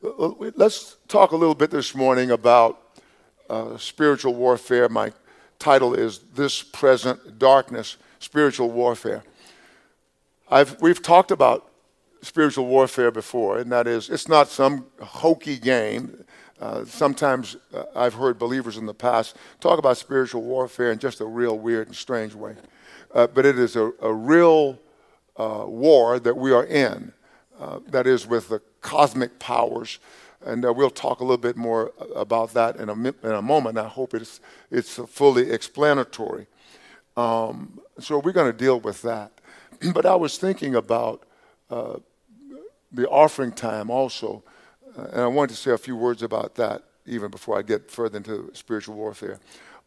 Let's talk a little bit this morning about uh, spiritual warfare. My title is This Present Darkness Spiritual Warfare. I've, we've talked about spiritual warfare before, and that is, it's not some hokey game. Uh, sometimes uh, I've heard believers in the past talk about spiritual warfare in just a real weird and strange way. Uh, but it is a, a real uh, war that we are in, uh, that is, with the cosmic powers. And uh, we'll talk a little bit more about that in a, in a moment. I hope it's, it's fully explanatory. Um, so we're going to deal with that. but I was thinking about the offering time also. Uh, and I wanted to say a few words about that even before I get further into spiritual warfare.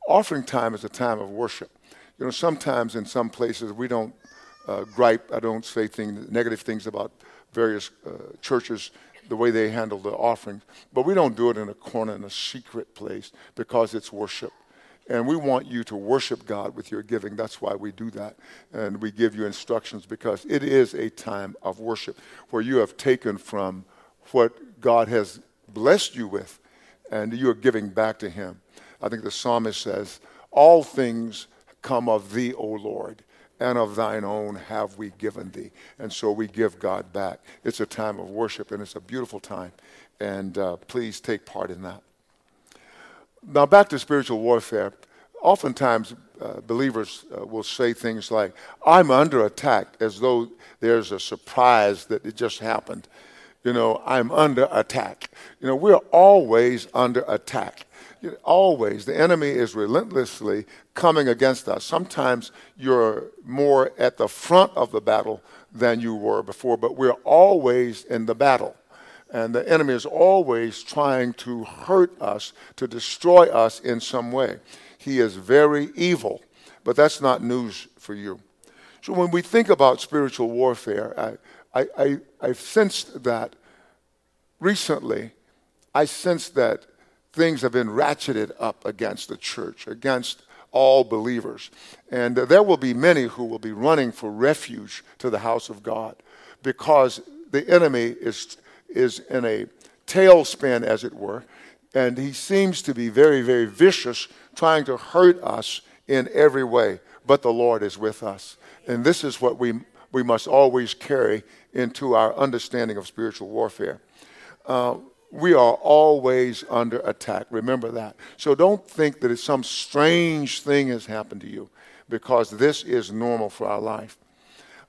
Offering time is a time of worship. You know, sometimes in some places we don't uh, gripe, I don't say things, negative things about various uh, churches, the way they handle the offerings, but we don't do it in a corner in a secret place because it's worship. And we want you to worship God with your giving. That's why we do that. And we give you instructions because it is a time of worship where you have taken from what God has blessed you with and you are giving back to Him. I think the psalmist says, All things come of thee, O Lord, and of thine own have we given thee. And so we give God back. It's a time of worship and it's a beautiful time. And uh, please take part in that. Now, back to spiritual warfare. Oftentimes, uh, believers uh, will say things like, I'm under attack, as though there's a surprise that it just happened. You know, I'm under attack. You know, we're always under attack. Always. The enemy is relentlessly coming against us. Sometimes you're more at the front of the battle than you were before, but we're always in the battle. And the enemy is always trying to hurt us, to destroy us in some way. He is very evil, but that's not news for you. So when we think about spiritual warfare, I, I, I, have sensed that recently, I sensed that things have been ratcheted up against the church, against all believers. And there will be many who will be running for refuge to the house of God because the enemy is is in a tailspin, as it were, and he seems to be very, very vicious, trying to hurt us in every way. But the Lord is with us. And this is what we, we must always carry into our understanding of spiritual warfare. Uh, we are always under attack. Remember that. So don't think that it's some strange thing has happened to you because this is normal for our life.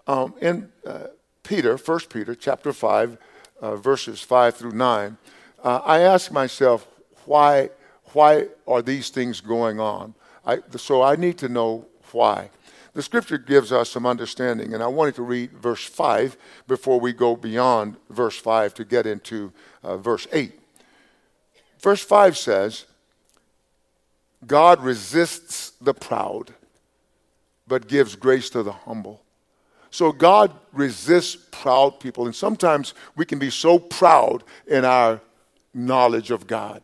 Um, in uh, Peter, 1 Peter chapter 5, uh, verses 5 through 9, uh, I ask myself, why, why are these things going on? I, so I need to know why. The scripture gives us some understanding, and I wanted to read verse 5 before we go beyond verse 5 to get into uh, verse 8. Verse 5 says, God resists the proud, but gives grace to the humble. So God resists proud people. And sometimes we can be so proud in our knowledge of God.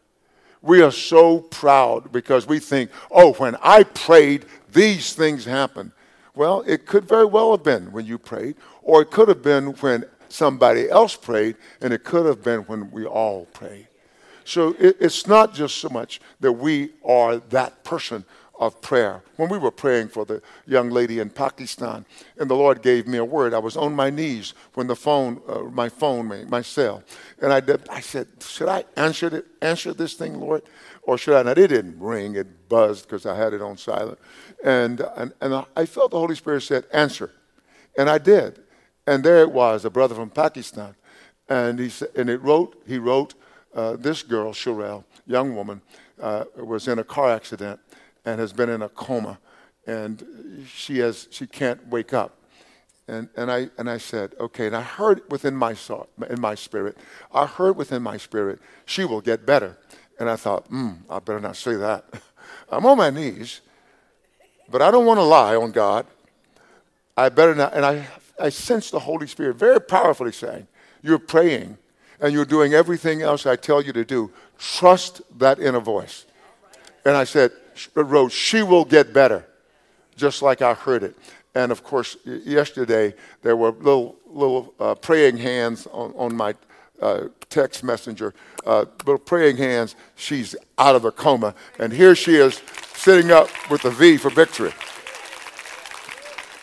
We are so proud because we think, oh, when I prayed, these things happened. Well, it could very well have been when you prayed, or it could have been when somebody else prayed, and it could have been when we all prayed. So it, it's not just so much that we are that person of prayer. When we were praying for the young lady in Pakistan, and the Lord gave me a word, I was on my knees when the phone, uh, my phone, my, cell, and I, did, I said, "Should I answer it, answer this thing, Lord, or should I?" And it didn't ring; it buzzed because I had it on silent, and and and I felt the Holy Spirit said, "Answer," and I did, and there it was, a brother from Pakistan, and he said, and it wrote, he wrote, uh, this girl, Sherelle, young woman, uh, was in a car accident and has been in a coma, and she has she can't wake up. And, and, I, and I said, okay, and I heard within my, soul, in my spirit, I heard within my spirit, she will get better. And I thought, hmm, I better not say that. I'm on my knees, but I don't want to lie on God. I better not. And I, I sensed the Holy Spirit very powerfully saying, You're praying and you're doing everything else I tell you to do. Trust that inner voice. And I said, wrote, She will get better, just like I heard it. And of course, yesterday there were little, little uh, praying hands on, on my uh, text messenger, uh, little praying hands, she's out of the coma. And here she is sitting up with the V for victory.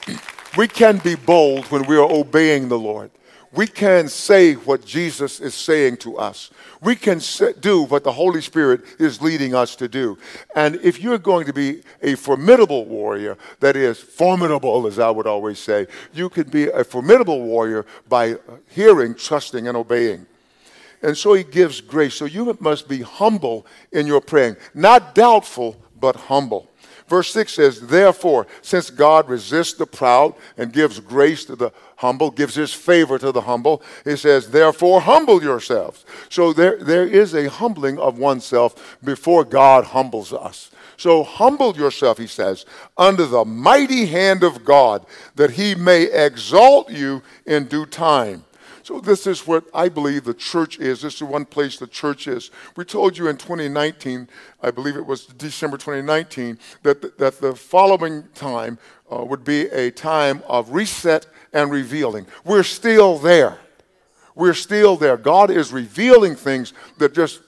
We can be bold when we are obeying the Lord. We can say what Jesus is saying to us. We can do what the Holy Spirit is leading us to do. And if you're going to be a formidable warrior, that is, formidable, as I would always say, you can be a formidable warrior by hearing, trusting, and obeying. And so he gives grace. So you must be humble in your praying, not doubtful, but humble. Verse 6 says, Therefore, since God resists the proud and gives grace to the humble, gives his favor to the humble, he says, Therefore, humble yourselves. So there, there is a humbling of oneself before God humbles us. So humble yourself, he says, under the mighty hand of God, that he may exalt you in due time. So, this is what I believe the church is. This is one place the church is. We told you in 2019, I believe it was December 2019, that, that the following time uh, would be a time of reset and revealing. We're still there. We're still there. God is revealing things that just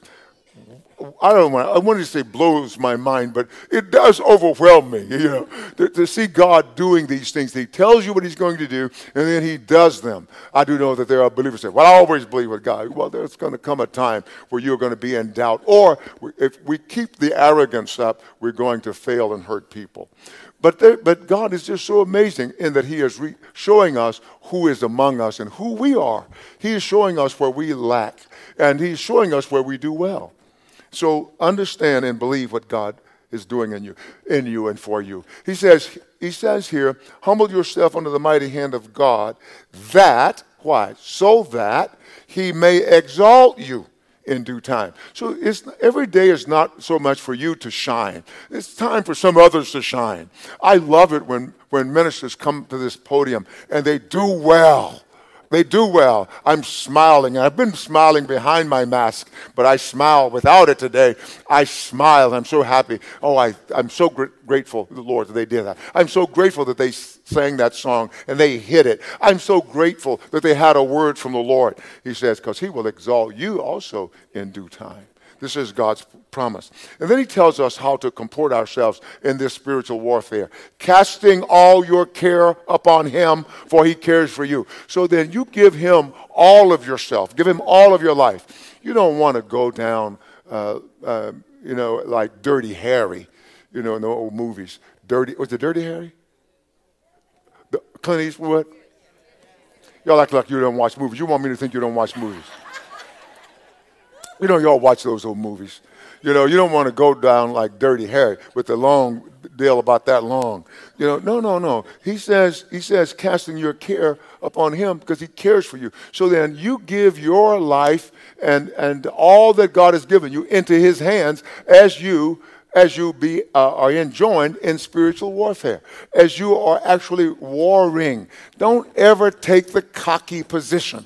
I don't want I wanted to say blows my mind, but it does overwhelm me, you know, to, to, see God doing these things. He tells you what he's going to do, and then he does them. I do know that there are believers that say, well, I always believe with God. Well, there's going to come a time where you're going to be in doubt. Or if we keep the arrogance up, we're going to fail and hurt people. But, there, but God is just so amazing in that He is re- showing us who is among us and who we are. He is showing us where we lack, and He's showing us where we do well. So understand and believe what God is doing in you, in you and for you. He says, he says here, humble yourself under the mighty hand of God, that, why? So that he may exalt you in due time. So every day is not so much for you to shine. It's time for some others to shine. I love it when, when ministers come to this podium and they do well. They do well. I'm smiling. I've been smiling behind my mask, but I smile without it today. I smile. I'm so happy. Oh, I, I'm so gr- grateful to the Lord that they did that. I'm so grateful that they sang that song and they hit it. I'm so grateful that they had a word from the Lord. He says, because He will exalt you also in due time. This is God's promise. And then he tells us how to comport ourselves in this spiritual warfare, casting all your care upon him, for he cares for you. So then you give him all of yourself, give him all of your life. You don't want to go down, uh, uh, you know, like Dirty Harry, you know, in the old movies. Dirty, was it Dirty Harry? The, Clint Eastwood? Y'all act like you don't watch movies. You want me to think you don't watch movies. You know, y'all watch those old movies. You know, you don't want to go down like Dirty Harry with the long deal about that long. You know, no, no, no. He says, he says, casting your care upon him because he cares for you. So then you give your life and, and all that God has given you into his hands as you as you be, uh, are enjoined in spiritual warfare, as you are actually warring. Don't ever take the cocky position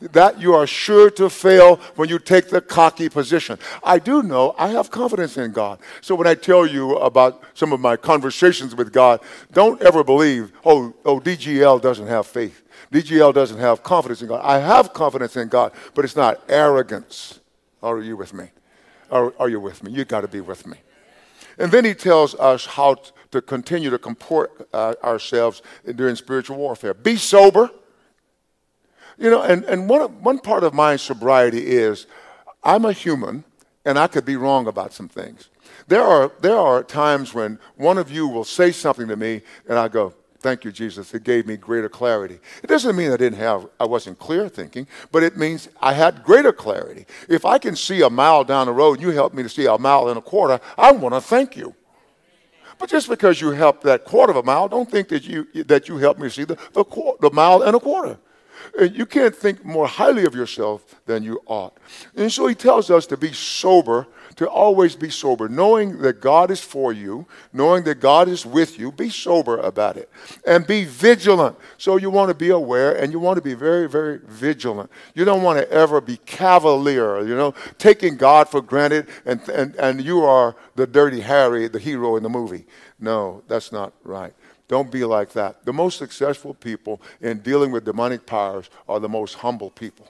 that you are sure to fail when you take the cocky position. I do know I have confidence in God. So when I tell you about some of my conversations with God, don't ever believe, oh, oh, DGL doesn't have faith. DGL doesn't have confidence in God. I have confidence in God, but it's not arrogance. Are you with me? Are, are you with me? You got to be with me. And then he tells us how to continue to comport uh, ourselves during spiritual warfare. Be sober you know, and, and one, one part of my sobriety is I'm a human and I could be wrong about some things. There are, there are times when one of you will say something to me and I go, Thank you, Jesus. It gave me greater clarity. It doesn't mean I didn't have, I wasn't clear thinking, but it means I had greater clarity. If I can see a mile down the road and you help me to see a mile and a quarter, I want to thank you. But just because you helped that quarter of a mile, don't think that you, that you helped me see the, the, the mile and a quarter. You can't think more highly of yourself than you ought. And so he tells us to be sober, to always be sober, knowing that God is for you, knowing that God is with you. Be sober about it. And be vigilant. So you want to be aware and you want to be very, very vigilant. You don't want to ever be cavalier, you know, taking God for granted and, and, and you are the dirty Harry, the hero in the movie. No, that's not right. Don't be like that. The most successful people in dealing with demonic powers are the most humble people.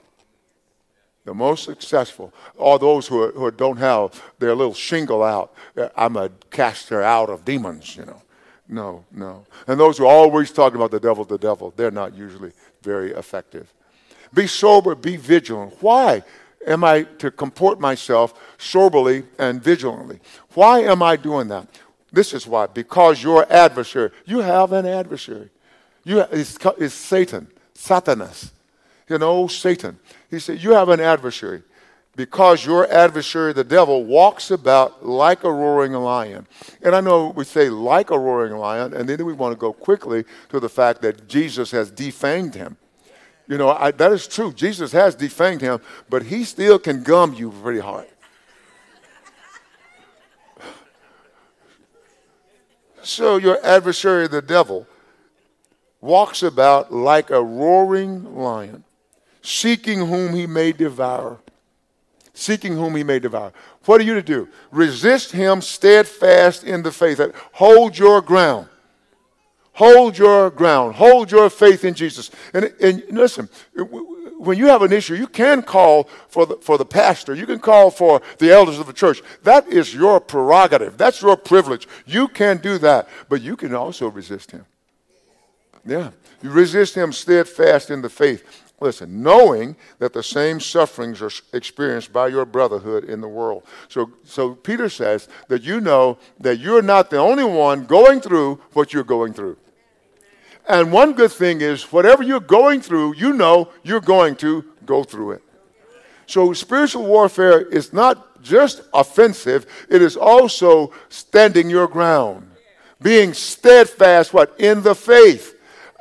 The most successful are those who, are, who don't have their little shingle out. Uh, I'm a caster out of demons, you know. No, no. And those who are always talking about the devil, the devil, they're not usually very effective. Be sober, be vigilant. Why am I to comport myself soberly and vigilantly? Why am I doing that? This is why. Because your adversary, you have an adversary. You, it's, it's Satan, Satanas. You know, Satan. He said, You have an adversary because your adversary, the devil, walks about like a roaring lion. And I know we say like a roaring lion, and then we want to go quickly to the fact that Jesus has defanged him. You know, I, that is true. Jesus has defanged him, but he still can gum you pretty hard. So your adversary, the devil, walks about like a roaring lion, seeking whom he may devour. Seeking whom he may devour. What are you to do? Resist him steadfast in the faith. Hold your ground. Hold your ground. Hold your faith in Jesus. And, and listen, when you have an issue, you can call for the, for the pastor. You can call for the elders of the church. That is your prerogative. That's your privilege. You can do that. But you can also resist him. Yeah. You resist him steadfast in the faith. Listen, knowing that the same sufferings are experienced by your brotherhood in the world. So, so Peter says that you know that you're not the only one going through what you're going through. And one good thing is, whatever you're going through, you know you're going to go through it. So spiritual warfare is not just offensive, it is also standing your ground, being steadfast, what? In the faith.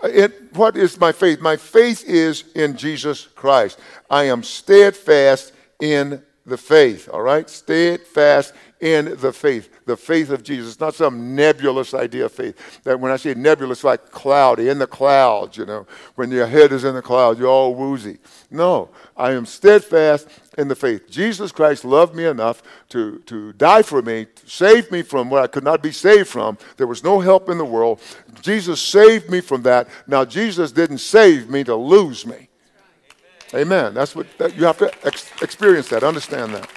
Uh, it, what is my faith? My faith is in Jesus Christ. I am steadfast in the faith, all right? Steadfast in the faith, the faith of Jesus. It's not some nebulous idea of faith. That when I say nebulous, like cloudy, in the clouds, you know, when your head is in the clouds, you're all woozy. No, I am steadfast in the faith. Jesus Christ loved me enough to, to die for me, to save me from what I could not be saved from. There was no help in the world. Jesus saved me from that. Now, Jesus didn't save me to lose me. Amen. That's what that, you have to ex- experience that, understand that.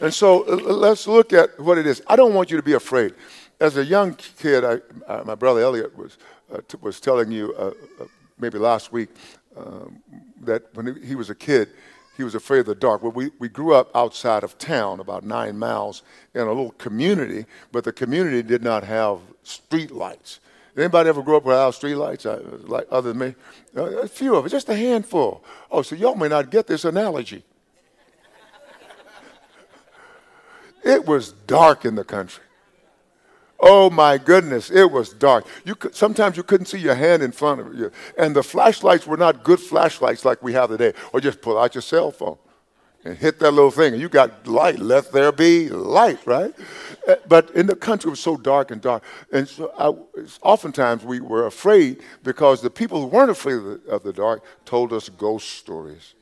And so let's look at what it is. I don't want you to be afraid. As a young kid, I, uh, my brother Elliot was, uh, t- was telling you uh, uh maybe last week um, that when he was a kid, he was afraid of the dark. Well, we, we grew up outside of town, about nine miles, in a little community, but the community did not have street lights. Anybody ever grew up without street lights, uh, like other than me? Uh, a few of us, just a handful. Oh, so y'all may not get this analogy. It was dark in the country. Oh my goodness, it was dark. You could, sometimes you couldn't see your hand in front of you. And the flashlights were not good flashlights like we have today. Or just pull out your cell phone and hit that little thing, and you got light. Let there be light, right? Uh, but in the country, it was so dark and dark. And so I, oftentimes we were afraid because the people who weren't afraid of the, of the dark told us ghost stories.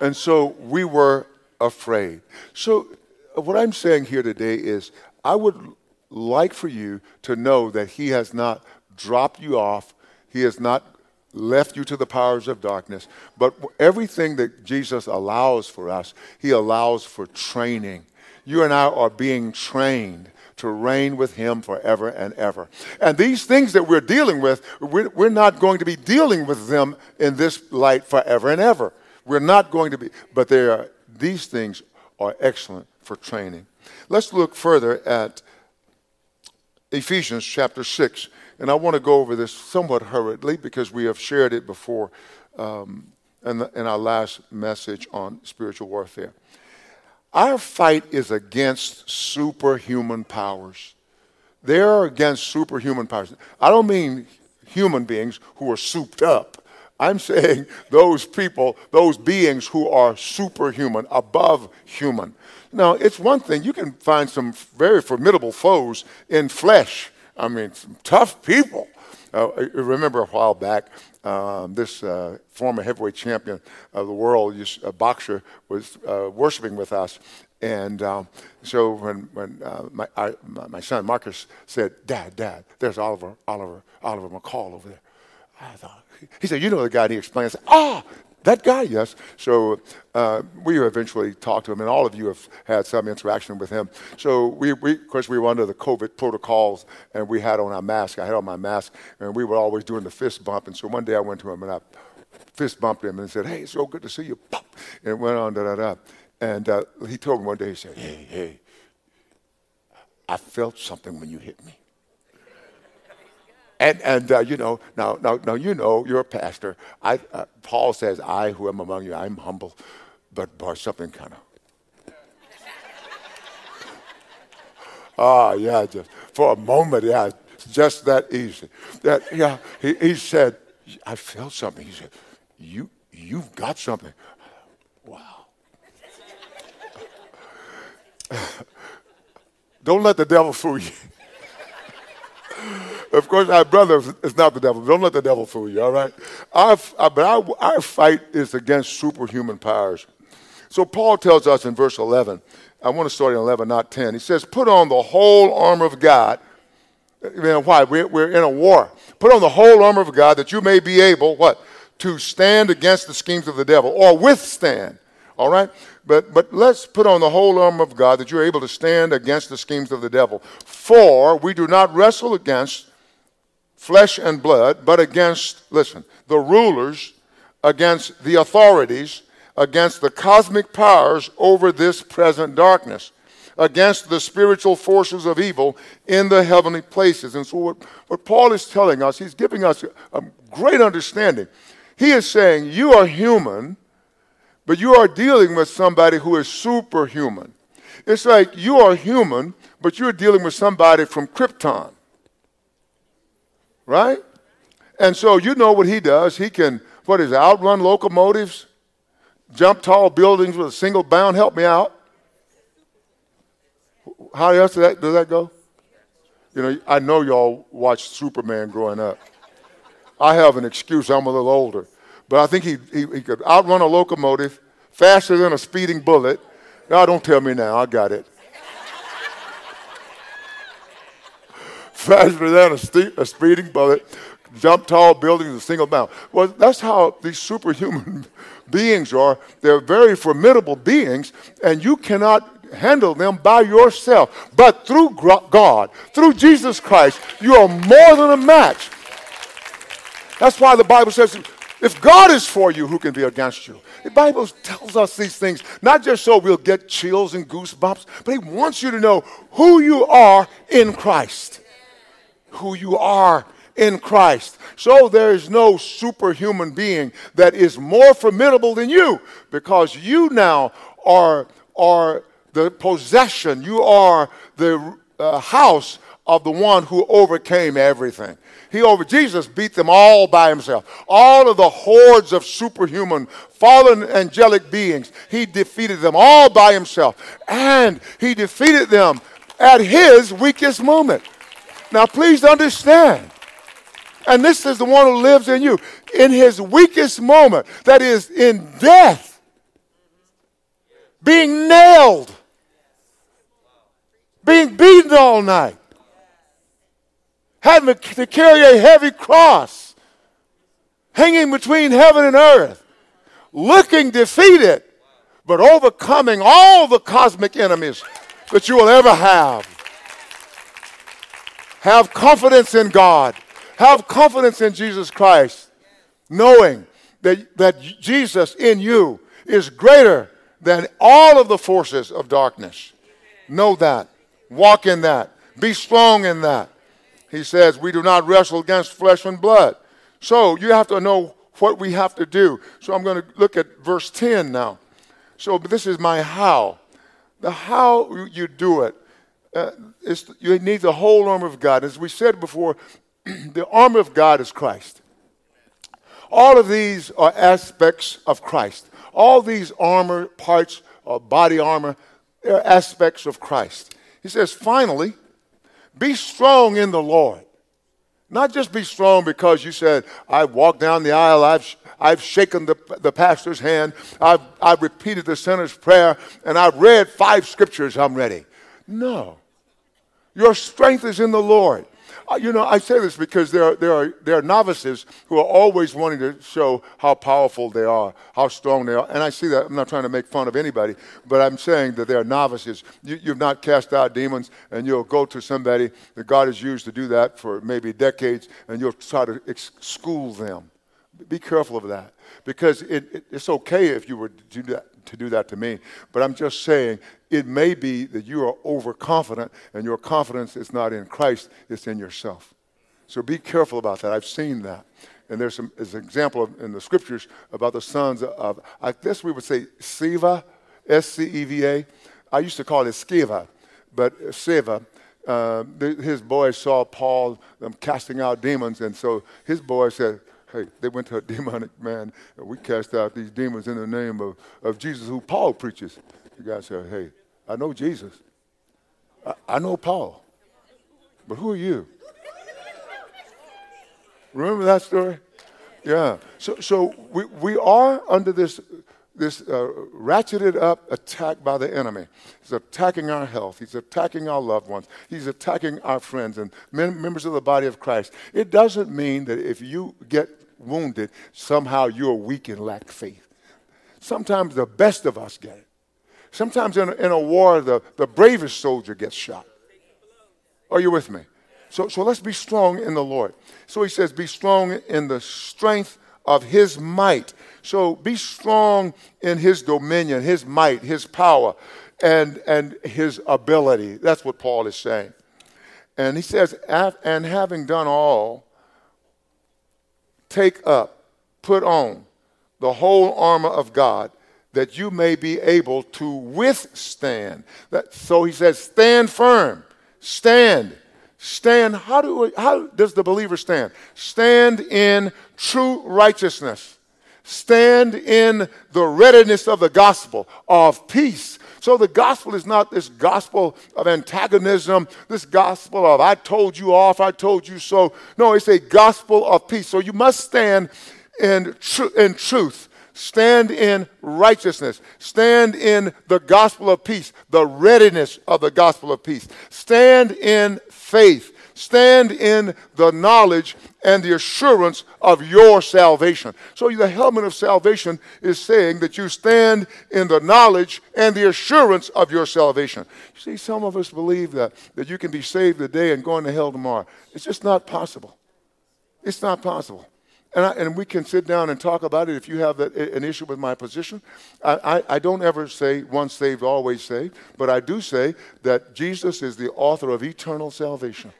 And so we were afraid. So, uh, what I'm saying here today is I would like for you to know that He has not dropped you off, He has not left you to the powers of darkness. But everything that Jesus allows for us, He allows for training. You and I are being trained to reign with him forever and ever. And these things that we're dealing with, we're, we're, not going to be dealing with them in this light forever and ever. We're not going to be, but they are, these things are excellent for training. Let's look further at Ephesians chapter 6. And I want to go over this somewhat hurriedly because we have shared it before um, in, the, in our last message on spiritual warfare. Our fight is against superhuman powers. They're against superhuman powers. I don't mean human beings who are souped up. I'm saying those people, those beings who are superhuman, above human. Now, it's one thing, you can find some very formidable foes in flesh. I mean, some tough people. Uh, I remember a while back, um, this uh, former heavyweight champion of the world, a boxer, was uh, worshiping with us. And um, so when, when uh, my, I, my son Marcus said, Dad, Dad, there's Oliver, Oliver, Oliver McCall over there. I thought, he said, You know the guy. And he said, Ah, that guy, yes. So uh, we eventually talked to him, and all of you have had some interaction with him. So we, we, of course, we were under the COVID protocols, and we had on our mask. I had on my mask, and we were always doing the fist bump. And so one day I went to him and I fist bumped him and said, "Hey, it's so good to see you." And it went on da da da. And uh, he told me one day, he said, "Hey, hey, I felt something when you hit me." And, and uh, you know, now, now, now, you know, you're a pastor. I, uh, Paul says, I who am among you, I'm humble, but bar something kind of. Ah, yeah, just for a moment, yeah, just that easy. That, yeah, he, he said, I felt something. He said, you, you've got something. Wow. Don't let the devil fool you. of course, our brother is not the devil. Don't let the devil fool you, all right? Our, but our, our fight is against superhuman powers. So Paul tells us in verse 11, I want to start in 11, not 10. He says, Put on the whole armor of God. You know, why? We're, we're in a war. Put on the whole armor of God that you may be able, what? To stand against the schemes of the devil or withstand. All right? But, but let's put on the whole armor of God that you're able to stand against the schemes of the devil. For we do not wrestle against flesh and blood, but against, listen, the rulers, against the authorities, against the cosmic powers over this present darkness, against the spiritual forces of evil in the heavenly places. And so, what, what Paul is telling us, he's giving us a, a great understanding. He is saying, You are human but you are dealing with somebody who is superhuman. It's like you are human, but you're dealing with somebody from Krypton. Right? And so you know what he does. He can, what is it, outrun locomotives, jump tall buildings with a single bound. Help me out. How else does that, does that go? You know, I know y'all watched Superman growing up. I have an excuse, I'm a little older. But I think he, he, he could outrun a locomotive faster than a speeding bullet. No, don't tell me now. I got it. faster than a, a, speeding bullet, jump tall buildings, a single bound. Well, that's how these superhuman beings are. They're very formidable beings, and you cannot handle them by yourself. But through God, through Jesus Christ, you are more than a match. That's why the Bible says if God is for you, who can be against you? The Bible tells us these things, not just so we'll get chills and goosebumps, but He wants you to know who you are in Christ. Who you are in Christ. So there is no superhuman being that is more formidable than you because you now are, are the possession, you are the uh, house of the one who overcame everything. He over Jesus beat them all by himself. All of the hordes of superhuman fallen angelic beings, he defeated them all by himself. And he defeated them at his weakest moment. Now please understand. And this is the one who lives in you. In his weakest moment, that is in death, being nailed, being beaten all night having to carry a heavy cross, hanging between heaven and earth, looking defeated, but overcoming all the cosmic enemies that you will ever have. Have confidence in God. Have confidence in Jesus Christ, knowing that, that Jesus in you is greater than all of the forces of darkness. Know that. Walk in that. Be strong in that he says, We do not wrestle against flesh and blood. So you have to know what we have to do. So I'm going to look at verse 10 now. So this is my how. The how you do it uh, is you need the whole armor of God. As we said before, the armor of God is Christ. All of these are aspects of Christ. All these armor parts, or body armor, they're aspects of Christ. He says, finally, be strong in the Lord. Not just be strong because you said, I've walked down the aisle, I've, I've shaken the, the pastor's hand, I've, I've repeated the sinner's prayer, and I've read five scriptures, I'm ready. No. Your strength is in the Lord. You know, I say this because there are, there, are, there are novices who are always wanting to show how powerful they are, how strong they are. And I see that. I'm not trying to make fun of anybody, but I'm saying that they are novices. You, you've not cast out demons, and you'll go to somebody that God has used to do that for maybe decades, and you'll try to ex- school them. Be careful of that because it, it, it's okay if you were to do that to do that to me. But I'm just saying it may be that you are overconfident and your confidence is not in Christ, it's in yourself. So be careful about that. I've seen that. And there's, some, there's an example in the scriptures about the sons of, I guess we would say Siva, S C E V A. I used to call it Skiva, but Siva. Uh, his boys saw Paul um, casting out demons, and so his boys said, Hey, they went to a demonic man, and we cast out these demons in the name of, of Jesus, who Paul preaches. The guy said, Hey, I know Jesus. I, I know Paul. But who are you? Remember that story? Yeah. So, so we, we are under this, this uh, ratcheted up attack by the enemy. He's attacking our health. He's attacking our loved ones. He's attacking our friends and men, members of the body of Christ. It doesn't mean that if you get wounded, somehow you're weak and lack faith. Sometimes the best of us get it. Sometimes in a, in a war, the, the bravest soldier gets shot. Are you with me? So, so let's be strong in the Lord. So he says, be strong in the strength of his might. So be strong in his dominion, his might, his power, and, and his ability. That's what Paul is saying. And he says, and having done all, Take up, put on the whole armor of God that you may be able to withstand. That, so he says, stand firm, stand. Stand. How, do, how does the believer stand? Stand in true righteousness. Stand in the readiness of the gospel of peace. So the gospel is not this gospel of antagonism, this gospel of I told you off, I told you so. No, it's a gospel of peace. So you must stand in, tr- in truth. Stand in righteousness. Stand in the gospel of peace, the readiness of the gospel of peace. Stand in faith. Stand in the knowledge and the assurance of your salvation. So the helmet of salvation is saying that you stand in the knowledge and the assurance of your salvation. You see, some of us believe that, that you can be saved today and going to hell tomorrow. It's just not possible. It's not possible. And, I, and, we can sit down and talk about it if you have an issue with my position. I, I, I, don't ever say once saved, always saved, but I do say that Jesus is the author of eternal salvation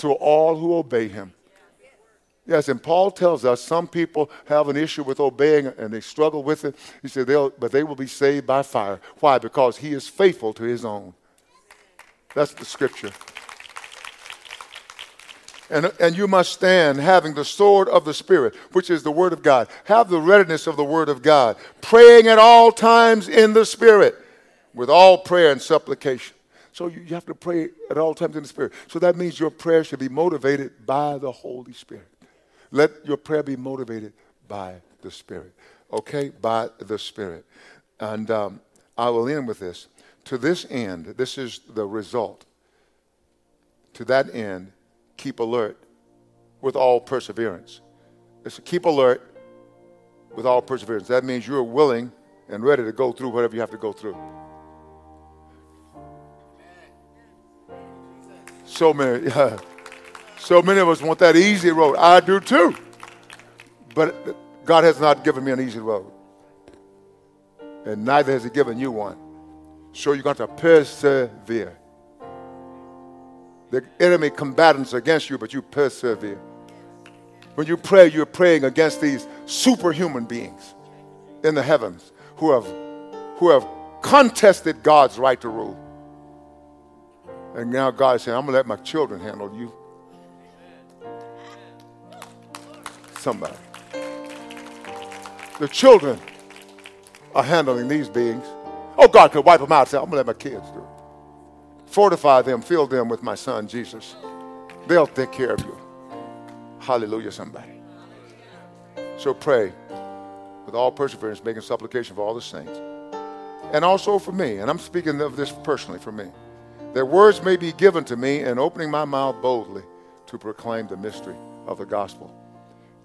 to all who obey him. Yes, and Paul tells us some people have an issue with obeying and they struggle with it. He said, they'll, but they will be saved by fire. Why? Because he is faithful to his own. That's the scripture. And, and you must stand having the sword of the Spirit, which is the Word of God. Have the readiness of the Word of God, praying at all times in the Spirit with all prayer and supplication. So you, you have to pray at all times in the Spirit. So that means your prayer should be motivated by the Holy Spirit. Let your prayer be motivated by the Spirit. Okay? By the Spirit. And um, I will end with this. To this end, this is the result. To that end, keep alert with all perseverance. It's keep alert with all perseverance. That means you're willing and ready to go through whatever you have to go through. So many, yeah. so many of us want that easy road. I do too. But God has not given me an easy road. And neither has He given you one. So you're going to persevere. The enemy combatants against you, but you persevere. When you pray, you're praying against these superhuman beings in the heavens who have, who have contested God's right to rule. And now God is saying, I'm going to let my children handle you. Somebody. The children are handling these beings. Oh, God could wipe them out. Say, I'm going to let my kids do it. Fortify them, fill them with my son, Jesus. They'll take care of you. Hallelujah, somebody. So pray with all perseverance, making supplication for all the saints. And also for me, and I'm speaking of this personally for me that words may be given to me in opening my mouth boldly to proclaim the mystery of the gospel.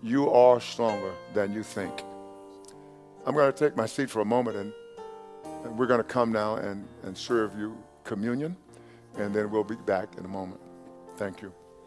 You are stronger than you think. I'm going to take my seat for a moment and, and we're going to come now and, and serve you communion, and then we'll be back in a moment. Thank you.